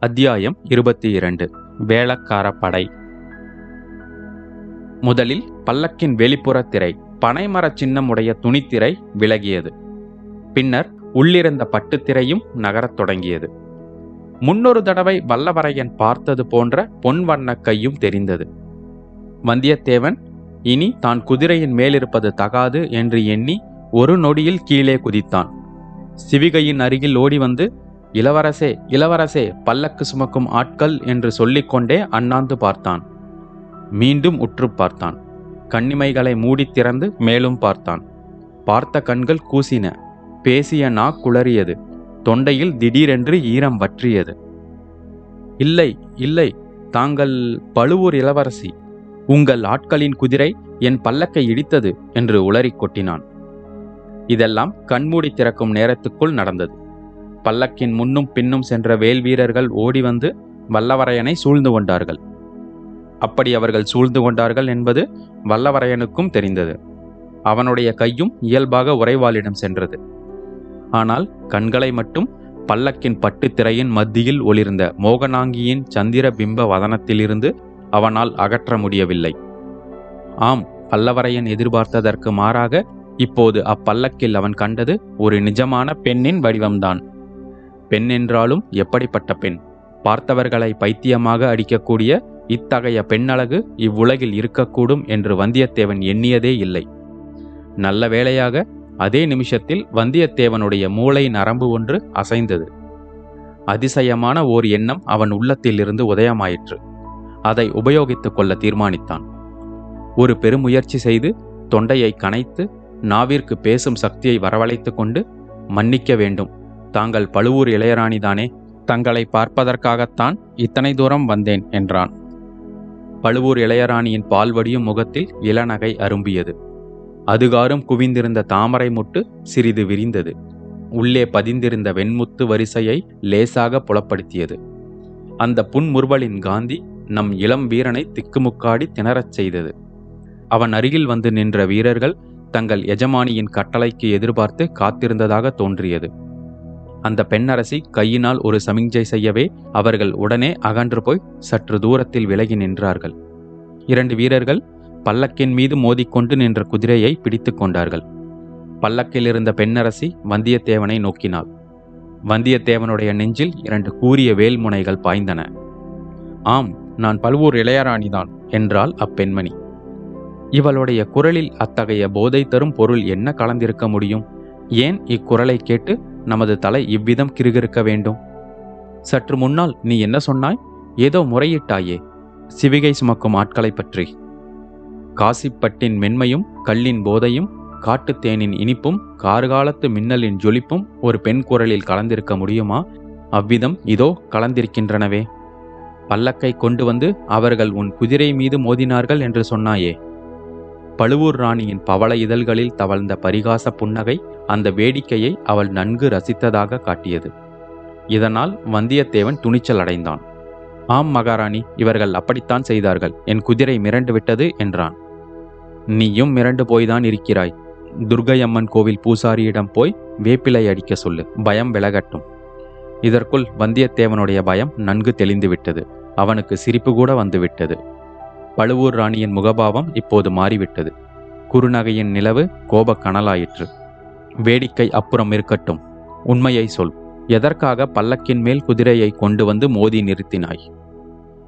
அத்தியாயம் இருபத்தி இரண்டு. வேளக்கார படை முதலில் பல்லக்கின் வெளிப்புற திரை பனைமரச் சின்னமுடைய துணித்திரை விலகியது. பின்னர் உள்ளிருந்த பட்டுத்திரையும் நகரத் தொடங்கியது. முன்னொரு தடவை வல்லவரையன் பார்த்தது போன்ற பொன் வண்ணக் கையும் தெரிந்தது. வந்தியத்தேவன் இனி தான் குதிரையின் மேலிருப்பது தகாது என்று எண்ணி ஒரு நொடியில் கீழே குதித்தான். சிவிகையின் அருகில் ஓடி வந்து இளவரசே இளவரசே பல்லக்கு சுமக்கும் ஆட்கள் என்று சொல்லிக்கொண்டே அண்ணாந்து பார்த்தான். மீண்டும் உற்று பார்த்தான். கண்ணிமைகளை மூடித் திறந்து மேலும் பார்த்தான். பார்த்த கண்கள் கூசின. பேசிய நா குளறியது. தொண்டையில் திடீரென்று ஈரம் வற்றியது. இல்லை இல்லை தாங்கள் பழுவூர் இளவரசி. உங்கள் ஆட்களின் குதிரை என் பல்லக்கை இடித்தது என்று உளறி கொட்டினான். இதெல்லாம் கண்மூடி திறக்கும் நேரத்துக்குள் நடந்தது. பல்லக்கின் முன்னும் பின்னும் சென்ற வேல் வீரர்கள் ஓடி வந்து வல்லவரையனை சூழ்ந்து கொண்டார்கள். அப்படி அவர்கள் சூழ்ந்து கொண்டார்கள் என்பது வல்லவரையனுக்கும் தெரிந்தது. அவனுடைய கையும் இயல்பாக உறைவாளிடம் சென்றது. ஆனால் கண்களை மட்டும் பல்லக்கின் பட்டுத் திரையின் மத்தியில் ஒளிர்ந்த மோகனாங்கியின் சந்திர பிம்ப வதனத்திலிருந்து அவனால் அகற்ற முடியவில்லை. ஆம் பல்லவரையன் எதிர்பார்த்ததற்கு மாறாக இப்போது அப்பல்லக்கில் அவன் கண்டது ஒரு நிஜமான பெண்ணின் வடிவம்தான். பெண் என்றாலும் எப்படிப்பட்ட பெண்? பார்த்தவர்களை பைத்தியமாக அடிக்கக்கூடிய இத்தகைய பெண்ணழகு இவ்வுலகில் இருக்கக்கூடும் என்று வந்தியத்தேவன் எண்ணியதே இல்லை. நல்ல வேளையாக அதே நிமிஷத்தில் வந்தியத்தேவனுடைய மூளை நரம்பு ஒன்று அசைந்தது. அதிசயமான ஓர் எண்ணம் அவன் உள்ளத்திலிருந்து உதயமாயிற்று. அதை உபயோகித்துக் கொள்ள தீர்மானித்தான். ஒரு பெருமுயற்சி செய்து தொண்டையை கனைத்து நாவிற்கு பேசும் சக்தியை வரவழைத்து கொண்டு மன்னிக்க வேண்டும். தாங்கள் பழுவூர் இளையராணிதானே? தங்களை பார்ப்பதற்காகத்தான் இத்தனை தூரம் வந்தேன் என்றான். பழுவூர் இளையராணியின் பால்வடியும் முகத்தில் இளநகை அரும்பியது. அதுகாரும் குவிந்திருந்த தாமரை முட்டு சிறிது விரிந்தது. உள்ளே பதிந்திருந்த வெண்முத்து வரிசையை லேசாக புலப்படுத்தியது. அந்த புன்முறுவலின் காந்தி நம் இளம் வீரனை திக்குமுக்காடி திணறச் செய்தது. அவன் அருகில் வந்து நின்ற வீரர்கள் தங்கள் எஜமானியின் கட்டளைக்கு எதிர்பார்த்து காத்திருந்ததாக தோன்றியது. அந்த பெண்ணரசி கையினால் ஒரு சமிஞ்சை செய்யவே அவர்கள் உடனே அகன்று போய் சற்று தூரத்தில் விலகி நின்றார்கள். இரண்டு வீரர்கள் பல்லக்கின் மீது மோதிக்கொண்டு நின்ற குதிரையை பிடித்து கொண்டார்கள். பல்லக்கில் இருந்த பெண்ணரசி வந்தியத்தேவனை நோக்கினாள். வந்தியத்தேவனுடைய நெஞ்சில் இரண்டு கூரிய வேல்முனைகள் பாய்ந்தன. ஆம் நான் பழுவூர் இளையராணிதான் என்றாள் அப்பெண்மணி. இவளுடைய குரலில் அத்தகைய போதை தரும் பொருள் என்ன கலந்திருக்க முடியும்? ஏன் இக்குரலை கேட்டு நமது தலை இவ்விதம் கிருகிருக்க வேண்டும். சற்று முன்னால் நீ என்ன சொன்னாய்? ஏதோ முறையிட்டாயே. சிவிகை சுமக்கும் ஆட்களை பற்றி. காசிப்பட்டின் மென்மையும் கல்லின் போதையும் காட்டுத்தேனின் இனிப்பும் கார்காலத்து மின்னலின் ஜொலிப்பும் ஒரு பெண் குரலில் கலந்திருக்க முடியுமா? அவ்விதம் இதோ கலந்திருக்கின்றனவே. பல்லக்கை கொண்டு வந்து அவர்கள் உன் குதிரை மீது மோதினார்கள் என்று சொன்னாயே. பழுவூர் ராணியின் பவள இதழ்களில் தவழ்ந்த பரிகாச புன்னகை அந்த வேடிக்கையை அவள் நன்கு ரசித்ததாக காட்டியது. இதனால் வந்தியத்தேவன் துணிச்சல் அடைந்தான். ஆம் மகாராணி இவர்கள் அப்படித்தான் செய்தார்கள். என் குதிரை மிரண்டு விட்டது என்றான். நீயும் மிரண்டு போய்தான் இருக்கிறாய். துர்கையம்மன் கோவில் பூசாரியிடம் போய் வேப்பிலை அடிக்க சொல்லு. பயம் விலகட்டும். இதற்குள் வந்தியத்தேவனுடைய பயம் நன்கு தெளிந்துவிட்டது அவனுக்கு சிரிப்பு கூட வந்துவிட்டது. பழுவூர் ராணியின் முகபாவம் இப்போது மாறிவிட்டது. குறுநகையின் நிலவு கோபக் கனலாயிற்று. வேடிக்கை அப்புறம் இருக்கட்டும். உண்மையை சொல். எதற்காக பல்லக்கின் மேல் குதிரையை கொண்டு வந்து மோதி நிறுத்தினாய்?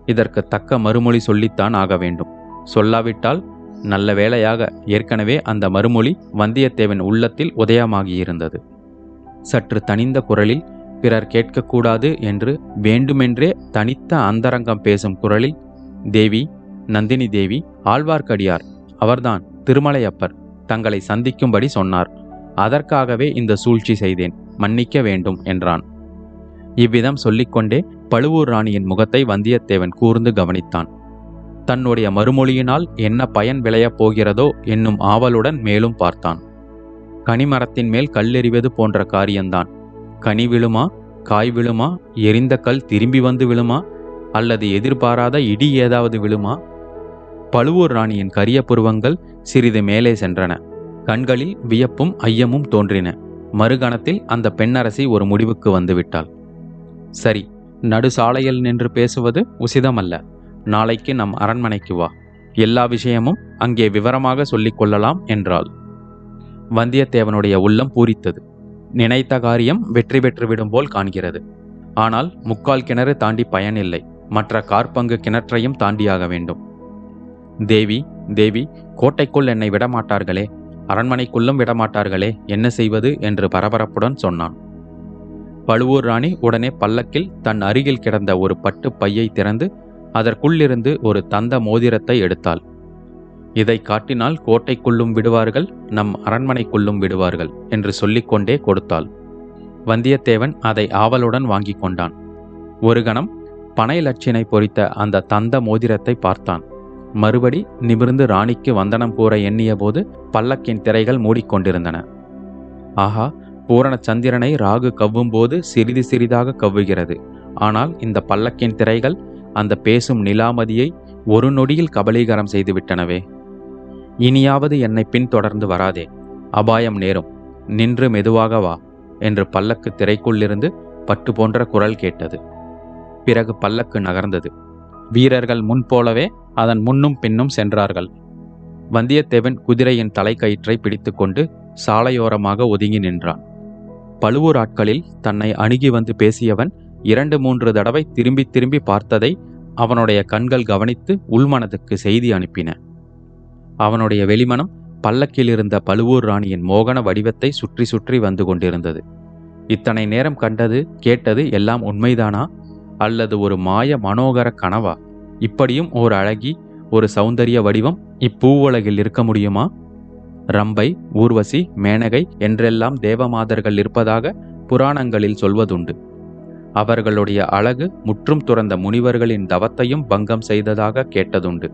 இதற்கு தக்க மறுமொழி சொல்லித்தான் ஆக வேண்டும். சொல்லாவிட்டால் நல்ல வேளையாக ஏற்கனவே அந்த மறுமொழி வந்தியத்தேவன் உள்ளத்தில் உதயமாகியிருந்தது. சற்று தனிந்த குரலில் பிறர் கேட்கக்கூடாது என்று வேண்டுமென்றே தனித்த அந்தரங்கம் பேசும் குரலில் தேவி நந்தினி தேவி ஆழ்வார்க்கடியார். அவர்தான் திருமலையப்பர். தங்களை சந்திக்கும்படி சொன்னார். அதற்காகவே இந்த சூழ்ச்சி செய்தேன். மன்னிக்க வேண்டும் என்றான். இவ்விதம் சொல்லிக்கொண்டே பழுவூர் ராணியின் முகத்தை வந்தியத்தேவன் கூர்ந்து கவனித்தான். தன்னுடைய மறுமொழியினால் என்ன பயன் விளையப் போகிறதோ என்னும் ஆவலுடன் மேலும் பார்த்தான். கனிமரத்தின் மேல் கல்லெறிவது போன்ற காரியம்தான் கனி விழுமா காய் விழுமா எரிந்த கல் திரும்பி வந்து விழுமா அல்லது எதிர்பாராத இடி ஏதாவது விழுமா பழுவூர் ராணியின் கரிய புருவங்கள் சிறிது மேலே சென்றன. கண்களில் வியப்பும் ஐயமும் தோன்றின. மறுகணத்தில் அந்த பெண்ணரசி ஒரு முடிவுக்கு வந்துவிட்டாள். சரி நடுசாலையில் நின்று பேசுவது உசிதமல்ல. நாளைக்கு நம் அரண்மனைக்கு வா. எல்லா விஷயமும் அங்கே விவரமாக சொல்லிக் கொள்ளலாம் என்றாள். வந்தியத்தேவனுடைய உள்ளம் பூரித்தது. நினைத்த காரியம் வெற்றி பெற்று விடும் போல் காண்கிறது. ஆனால் முக்கால் கிணறு தாண்டி பயனில்லை. மற்ற கார்பங்கு கிணற்றையும் தாண்டியாக வேண்டும். தேவி தேவி கோட்டைக்குள் என்னை விடமாட்டார்களே. அரண்மனைக்குள்ளும் விடமாட்டார்களே என்ன செய்வது? என்று பரபரப்புடன் சொன்னான். பழுவூர் ராணி உடனே பல்லக்கில் தன் அருகில் கிடந்த ஒரு பட்டு பையை திறந்து அதற்குள்ளிருந்து ஒரு தந்த மோதிரத்தை எடுத்தாள். இதை காட்டினால் கோட்டைக்குள்ளும் விடுவார்கள் நம் அரண்மனைக்குள்ளும் விடுவார்கள் என்று சொல்லிக்கொண்டே கொடுத்தாள். வந்தியத்தேவன் அதை ஆவலுடன் வாங்கி கொண்டான். ஒரு கணம் பனை லட்சினை பொறித்த அந்த தந்த மோதிரத்தை பார்த்தான். மறுபடி நிமிர்ந்து ராணிக்கு வந்தனம் கூற எண்ணிய போது பல்லக்கின் திரைகள் மூடிக்கொண்டிருந்தன. ஆஹா பூரண சந்திரனை ராகு கவ்வும் போது சிறிது சிறிதாக கவ்வுகிறது. ஆனால் இந்த பல்லக்கின் திரைகள் அந்த பேசும் நிலாமதியை ஒரு நொடியில் கபலீகரம் செய்துவிட்டனவே. இனியாவது என்னை பின்தொடர்ந்து வராதே. அபாயம் நேரும். நின்று மெதுவாக வா என்று பல்லக்கு திரைக்குள்ளிருந்து பட்டு போன்ற குரல் கேட்டது. பிறகு பல்லக்கு நகர்ந்தது. வீரர்கள் முன்போலவே அதன் முன்னும் பின்னும் சென்றார்கள். வந்தியத்தேவன் குதிரையின் தலைக்கயிற்றை பிடித்துக்கொண்டு சாலையோரமாக ஒதுங்கி நின்றான். பழுவூர் ஆட்களில் தன்னை அணுகி வந்து பேசியவன் இரண்டு மூன்று தடவை திரும்பி திரும்பி பார்த்ததை அவனுடைய கண்கள் கவனித்து உள்மனதுக்கு செய்தி அனுப்பின. அவனுடைய வெளிமனம் பல்லக்கில் இருந்த பழுவூர் ராணியின் மோகன வடிவத்தை சுற்றி சுற்றி வந்து கொண்டிருந்தது. இத்தனை நேரம் கண்டது கேட்டது எல்லாம் உண்மைதானா? அல்லது ஒரு மாய மனோகர கனவா? இப்படியும் ஓர் அழகி ஒரு சௌந்தரிய வடிவம் இப்பூவுலகில் இருக்க முடியுமா? ரம்பை ஊர்வசி மேனகை என்றெல்லாம் தேவமாதர்கள் இருப்பதாக புராணங்களில் சொல்வதுண்டு. அவர்களுடைய அழகு முற்றும் துறந்த முனிவர்களின் தவத்தையும் பங்கம் செய்ததாக கேட்டதுண்டு.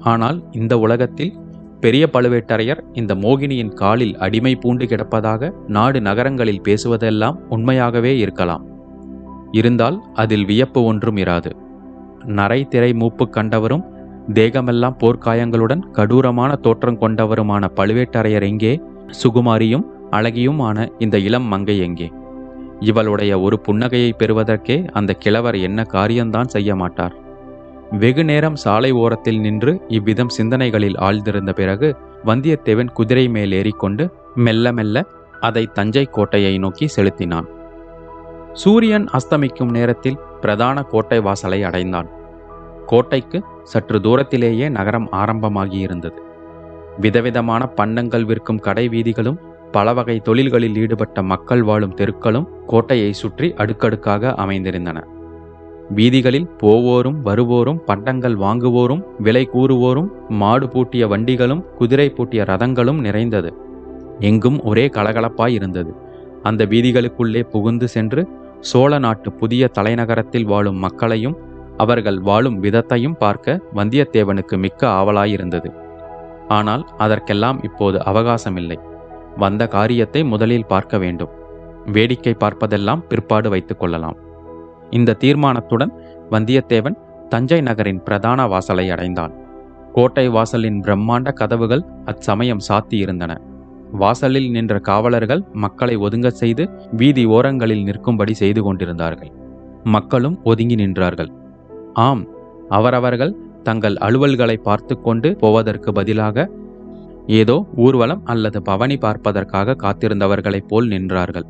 ஆனால் இந்த உலகத்தில் பெரிய பழுவேட்டரையர் இந்த மோகினியின் காலில் அடிமை பூண்டு கிடப்பதாக நாடு நகரங்களில் பேசுவதெல்லாம் உண்மையாகவே இருக்கலாம். இருந்தால் அதில் வியப்பு ஒன்றும் இராது. நரை திரை மூப்பு கண்டவரும் தேகமெல்லாம் போர்க்காயங்களுடன் கடூரமான தோற்றம் கொண்டவருமான பழுவேட்டரையர் எங்கே? சுகுமாரியும் அழகியுமான இந்த இளம் மங்கை எங்கே? இவளுடைய ஒரு புன்னகையை பெறுவதற்கே அந்த கிழவர் என்ன காரியம்தான் செய்ய மாட்டார்? வெகு நேரம் சாலை ஓரத்தில் நின்று இவ்விதம் சிந்தனைகளில் ஆழ்ந்திருந்த பிறகு வந்தியத்தேவன் குதிரை மேல் ஏறிக்கொண்டு மெல்ல மெல்ல அதை தஞ்சை கோட்டையை நோக்கி செலுத்தினான். சூரியன் அஸ்தமிக்கும் நேரத்தில் பிரதான கோட்டை வாசலை அடைந்தான். கோட்டைக்கு சற்று தூரத்திலேயே நகரம் ஆரம்பமாகியிருந்தது. விதவிதமான பண்டங்கள் விற்கும் கடை வீதிகளும் பல வகை தொழில்களில் ஈடுபட்ட மக்கள் வாழும் தெருக்களும் கோட்டையை சுற்றி அடுக்கடுக்காக அமைந்திருந்தன. வீதிகளில் போவோரும் வருவோரும் பண்டங்கள் வாங்குவோரும் விலை கூறுவோரும் மாடு பூட்டிய வண்டிகளும் குதிரை பூட்டிய ரதங்களும் நிறைந்தது. எங்கும் ஒரே கலகலப்பாய் இருந்தது. அந்த வீதிகளுக்குள்ளே புகுந்து சென்று சோழ நாட்டு புதிய தலைநகரத்தில் வாழும் மக்களையும் அவர்கள் வாழும் விதத்தையும் பார்க்க வந்தியத்தேவனுக்கு மிக்க ஆவலாயிருந்தது. ஆனால் அதற்கெல்லாம் இப்போது அவகாசமில்லை. வந்த காரியத்தை முதலில் பார்க்க வேண்டும். வேடிக்கை பார்ப்பதெல்லாம் பிற்பாடு வைத்துக் கொள்ளலாம். இந்த தீர்மானத்துடன் வந்தியத்தேவன் தஞ்சை நகரின் பிரதான வாசலை அடைந்தான். கோட்டை வாசலின் பிரம்மாண்ட கதவுகள் அச்சமயம் சாத்தியிருந்தன. வாசலில் நின்ற காவலர்கள் மக்களை ஒதுங்க செய்து வீதி ஓரங்களில் நிற்கும்படி செய்து கொண்டிருந்தார்கள். மக்களும் ஒதுங்கி நின்றார்கள். ஆம் அவரவர்கள் தங்கள் அலுவல்களை பார்த்து கொண்டு போவதற்கு பதிலாக ஏதோ ஊர்வலம் அல்லது பவனி பார்ப்பதற்காக காத்திருந்தவர்களைப் போல் நின்றார்கள்.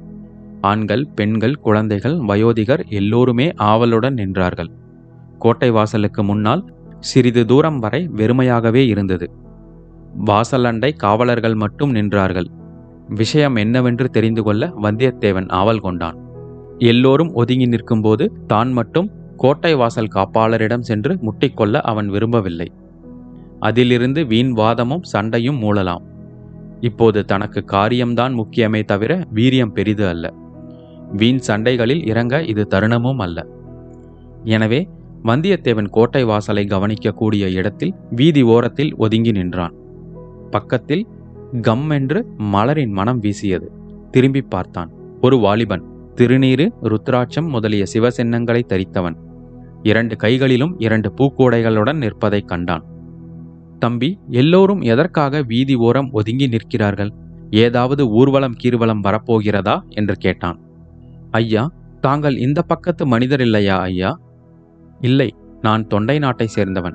ஆண்கள் பெண்கள் குழந்தைகள் வயோதிகர் எல்லோருமே ஆவலுடன் நின்றார்கள். கோட்டை வாசலுக்கு முன்னால் சிறிது தூரம் வரை வெறுமையாகவே இருந்தது. வாசலண்டை காவலர்கள் மட்டும் நின்றார்கள். விஷயம் என்னவென்று தெரிந்து கொள்ள வந்தியத்தேவன் ஆவல் கொண்டான். எல்லோரும் ஒதுங்கி நிற்கும்போது தான் மட்டும் கோட்டை வாசல் காப்பாளரிடம் சென்று முட்டிக்கொள்ள அவன் விரும்பவில்லை. அதிலிருந்து வீண் வாதமும் சண்டையும் மூழலாம். இப்போது தனக்கு காரியம்தான் முக்கியமே தவிர வீரியம் பெரிது அல்ல. வீண் சண்டைகளில் இறங்க இது தருணமும் அல்ல. எனவே வந்தியத்தேவன் கோட்டை வாசலை கவனிக்கக்கூடிய இடத்தில் வீதி ஓரத்தில் ஒதுங்கி நின்றான். பக்கத்தில் கம் என்று மலரின் மனம் வீசியது. திரும்பி பார்த்தான். ஒரு வாலிபன் திருநீறு ருத்ராட்சம் முதலிய சிவசின்னங்களை தரித்தவன். இரண்டு கைகளிலும் இரண்டு பூக்கூடைகளுடன் நிற்பதைக் கண்டான். தம்பி எல்லோரும் எதற்காக வீதி ஓரம் ஒதுங்கி நிற்கிறார்கள்? ஏதாவது ஊர்வலம் கீர்வலம் வரப்போகிறதா? என்று கேட்டான். ஐயா தாங்கள் இந்த பக்கத்து மனிதர் இல்லையா ஐயா? இல்லை நான் தொண்டை நாட்டை சேர்ந்தவன்.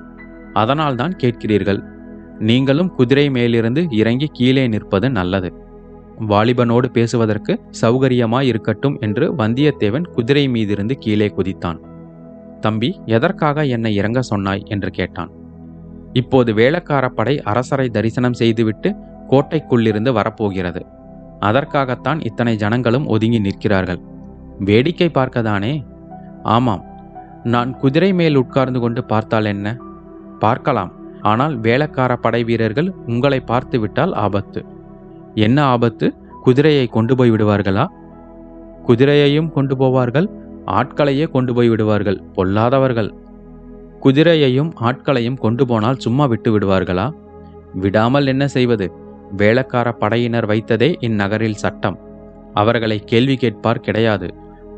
அதனால்தான் கேட்கிறீர்கள். நீங்களும் குதிரை மேலிருந்து இறங்கி கீழே நிற்பது நல்லது. வாலிபனோடு பேசுவதற்கு சௌகரியமாய் இருக்கட்டும் என்று வந்தியத்தேவன் குதிரை மீதிருந்து கீழே குதித்தான். தம்பி எதற்காக என்னை இறங்க சொன்னாய்? என்று கேட்டான். இப்போது வேளக்கார படை அரசரை தரிசனம் செய்துவிட்டு கோட்டைக்குள்ளிருந்து வரப்போகிறது. அதற்காகத்தான் இத்தனை ஜனங்களும் ஒதுங்கி நிற்கிறார்கள். வேடிக்கை பார்க்கதானே? ஆமாம். நான் குதிரை மேல் உட்கார்ந்து கொண்டு பார்த்தால் என்ன? பார்க்கலாம். ஆனால் வேளக்கார படை வீரர்கள் உங்களை பார்த்து விட்டால் ஆபத்து. என்ன ஆபத்து? குதிரையை கொண்டு போய் விடுவார்களா? குதிரையையும் கொண்டு போவார்கள் ஆட்களையே கொண்டு போய் விடுவார்கள் பொல்லாதவர்கள். குதிரையையும் ஆட்களையும் கொண்டு போனால் சும்மா விட்டு விடுவார்களா? விடாமல் என்ன செய்வது? வேளக்கார படையினர் வைத்ததே இந்நகரில் சட்டம். அவர்களை கேள்வி கேட்பார் கிடையாது.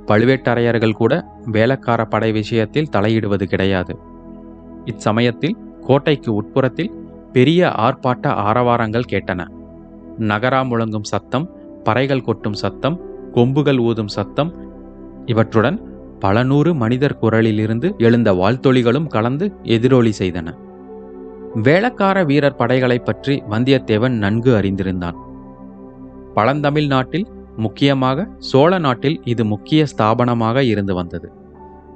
பழுவேட்டரையர்கள் கூட வேளக்கார படை விஷயத்தில் தலையிடுவது கிடையாது. இச்சமயத்தில் கோட்டைக்கு உட்புறத்தில் பெரிய ஆர்ப்பாட்ட ஆரவாரங்கள் கேட்டன. நகரா முழங்கும் சத்தம் பறைகள் கொட்டும் சத்தம் கொம்புகள் ஊதும் சத்தம் இவற்றுடன் பல நூறு மனிதர் குரலிலிருந்து எழுந்த வாழ்த்தொழிகளும் கலந்து எதிரொலி செய்தன. வேளக்கார வீரர் படைகளைப் பற்றி வந்தியத்தேவன் நன்கு அறிந்திருந்தான். பழந்தமிழ் நாட்டில் முக்கியமாக சோழ நாட்டில் இது முக்கிய ஸ்தாபனமாக இருந்து வந்தது.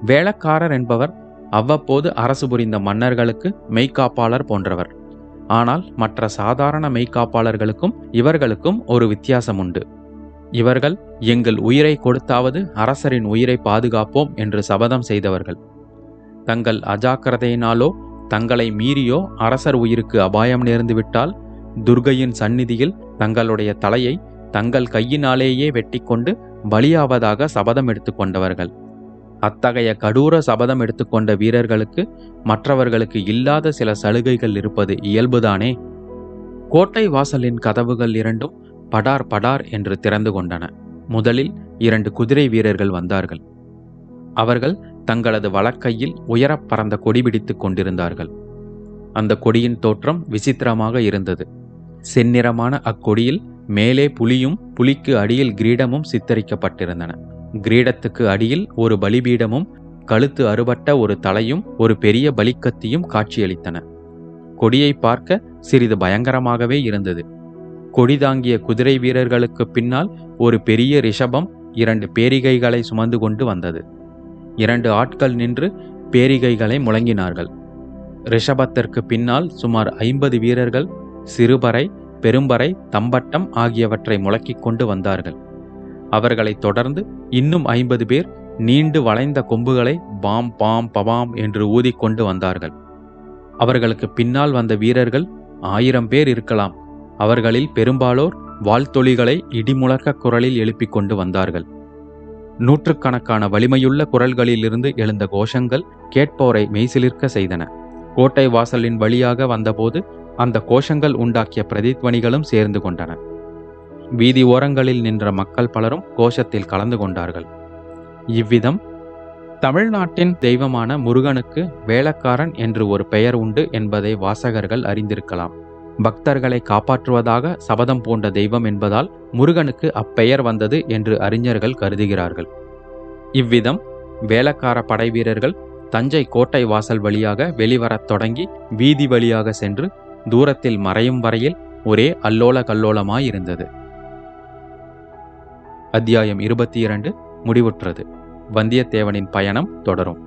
வேளக்காரர் என்பவர் அவ்வப்போது அரசு புரிந்த மன்னர்களுக்கு மெய்க்காப்பாளர் போன்றவர். ஆனால் மற்ற சாதாரண மெய்க்காப்பாளர்களுக்கும் இவர்களுக்கும் ஒரு வித்தியாசம் உண்டு இவர்கள் எங்கள் உயிரை கொடுத்தாவது அரசரின் உயிரை பாதுகாப்போம் என்று சபதம் செய்தவர்கள். தங்கள் அஜாக்கிரதையினாலோ தங்களை மீறியோ அரசர் உயிருக்கு அபாயம் நேர்ந்துவிட்டால் துர்கையின் சந்நிதியில் தங்களுடைய தலையை தங்கள் கையினாலேயே வெட்டிக்கொண்டு பலியாவதாக சபதம் எடுத்துக்கொண்டவர்கள். அத்தகைய கடூர சபதம் எடுத்துக்கொண்ட வீரர்களுக்கு மற்றவர்களுக்கு இல்லாத சில சலுகைகள் இருப்பது இயல்புதானே? கோட்டை வாசலின் கதவுகள் இரண்டும் படார் படார் என்று திறந்து கொண்டன. முதலில் இரண்டு குதிரை வீரர்கள் வந்தார்கள். அவர்கள் தங்களது வழக்கையில் உயரப் பறந்த கொடி பிடித்துக் கொண்டிருந்தார்கள். அந்த கொடியின் தோற்றம் விசித்திரமாக இருந்தது. செந்நிறமான அக்கொடியில் மேலே புலியும் புலிக்கு அடியில் கிரீடமும் சித்தரிக்கப்பட்டிருந்தன. கிரீடத்துக்கு அடியில் ஒரு பலிபீடமும் கழுத்து அறுபட்ட ஒரு தலையும் ஒரு பெரிய பலிக்கத்தியும் காட்சியளித்தன. கொடியை பார்க்க சிறிது பயங்கரமாகவே இருந்தது. கொடி தாங்கிய குதிரை வீரர்களுக்கு பின்னால் ஒரு பெரிய ரிஷபம் இரண்டு பேரிகைகளை சுமந்து கொண்டு வந்தது. இரண்டு ஆட்கள் நின்று பேரிகைகளை முழங்கினார்கள். ரிஷபத்திற்கு பின்னால் சுமார் ஐம்பது வீரர்கள் சிறுபறை பெரும்பறை தம்பட்டம் ஆகியவற்றை முழக்கிக் கொண்டு வந்தார்கள். அவர்களைத் தொடர்ந்து இன்னும் ஐம்பது பேர் நீண்டு வளைந்த கொம்புகளை பாம் பாம் பபாம் என்று ஊதிக்கொண்டு வந்தார்கள். அவர்களுக்கு பின்னால் வந்த வீரர்கள் ஆயிரம் பேர் இருக்கலாம். அவர்களில் பெரும்பாலோர் வாழ்த்தொழிகளை இடிமுழக்க குரலில் எழுப்பிக் கொண்டு வந்தார்கள். நூற்றுக்கணக்கான வலிமையுள்ள குரல்களிலிருந்து எழுந்த கோஷங்கள் கேட்போரை மெய்சிலிர்க்க செய்தன. கோட்டை வாசலின் வழியாக வந்தபோது அந்த கோஷங்கள் உண்டாக்கிய பிரதித்வனிகளும் சேர்ந்து கொண்டன. வீதி ஓரங்களில் நின்ற மக்கள் பலரும் கோஷத்தில் கலந்து கொண்டார்கள். இவ்விதம் தமிழ்நாட்டின் தெய்வமான முருகனுக்கு வேளக்காரன் என்று ஒரு பெயர் உண்டு என்பதை வாசகர்கள் அறிந்திருக்கலாம். பக்தர்களை காப்பாற்றுவதாக சபதம் பூண்ட தெய்வம் என்பதால் முருகனுக்கு அப்பெயர் வந்தது என்று அறிஞர்கள் கருதுகிறார்கள். இவ்விதம் வேளக்கார படை வீரர்கள் தஞ்சை கோட்டை வாசல் வழியாக வெளிவரத் தொடங்கி வீதி வழியாக சென்று தூரத்தில் மறையும் வரையில் ஒரே அல்லோல கல்லோலமாயிருந்தது அத்தியாயம் இருபத்தி இரண்டு முடிவுற்றது. வந்தியத்தேவனின் பயணம் தொடரும்.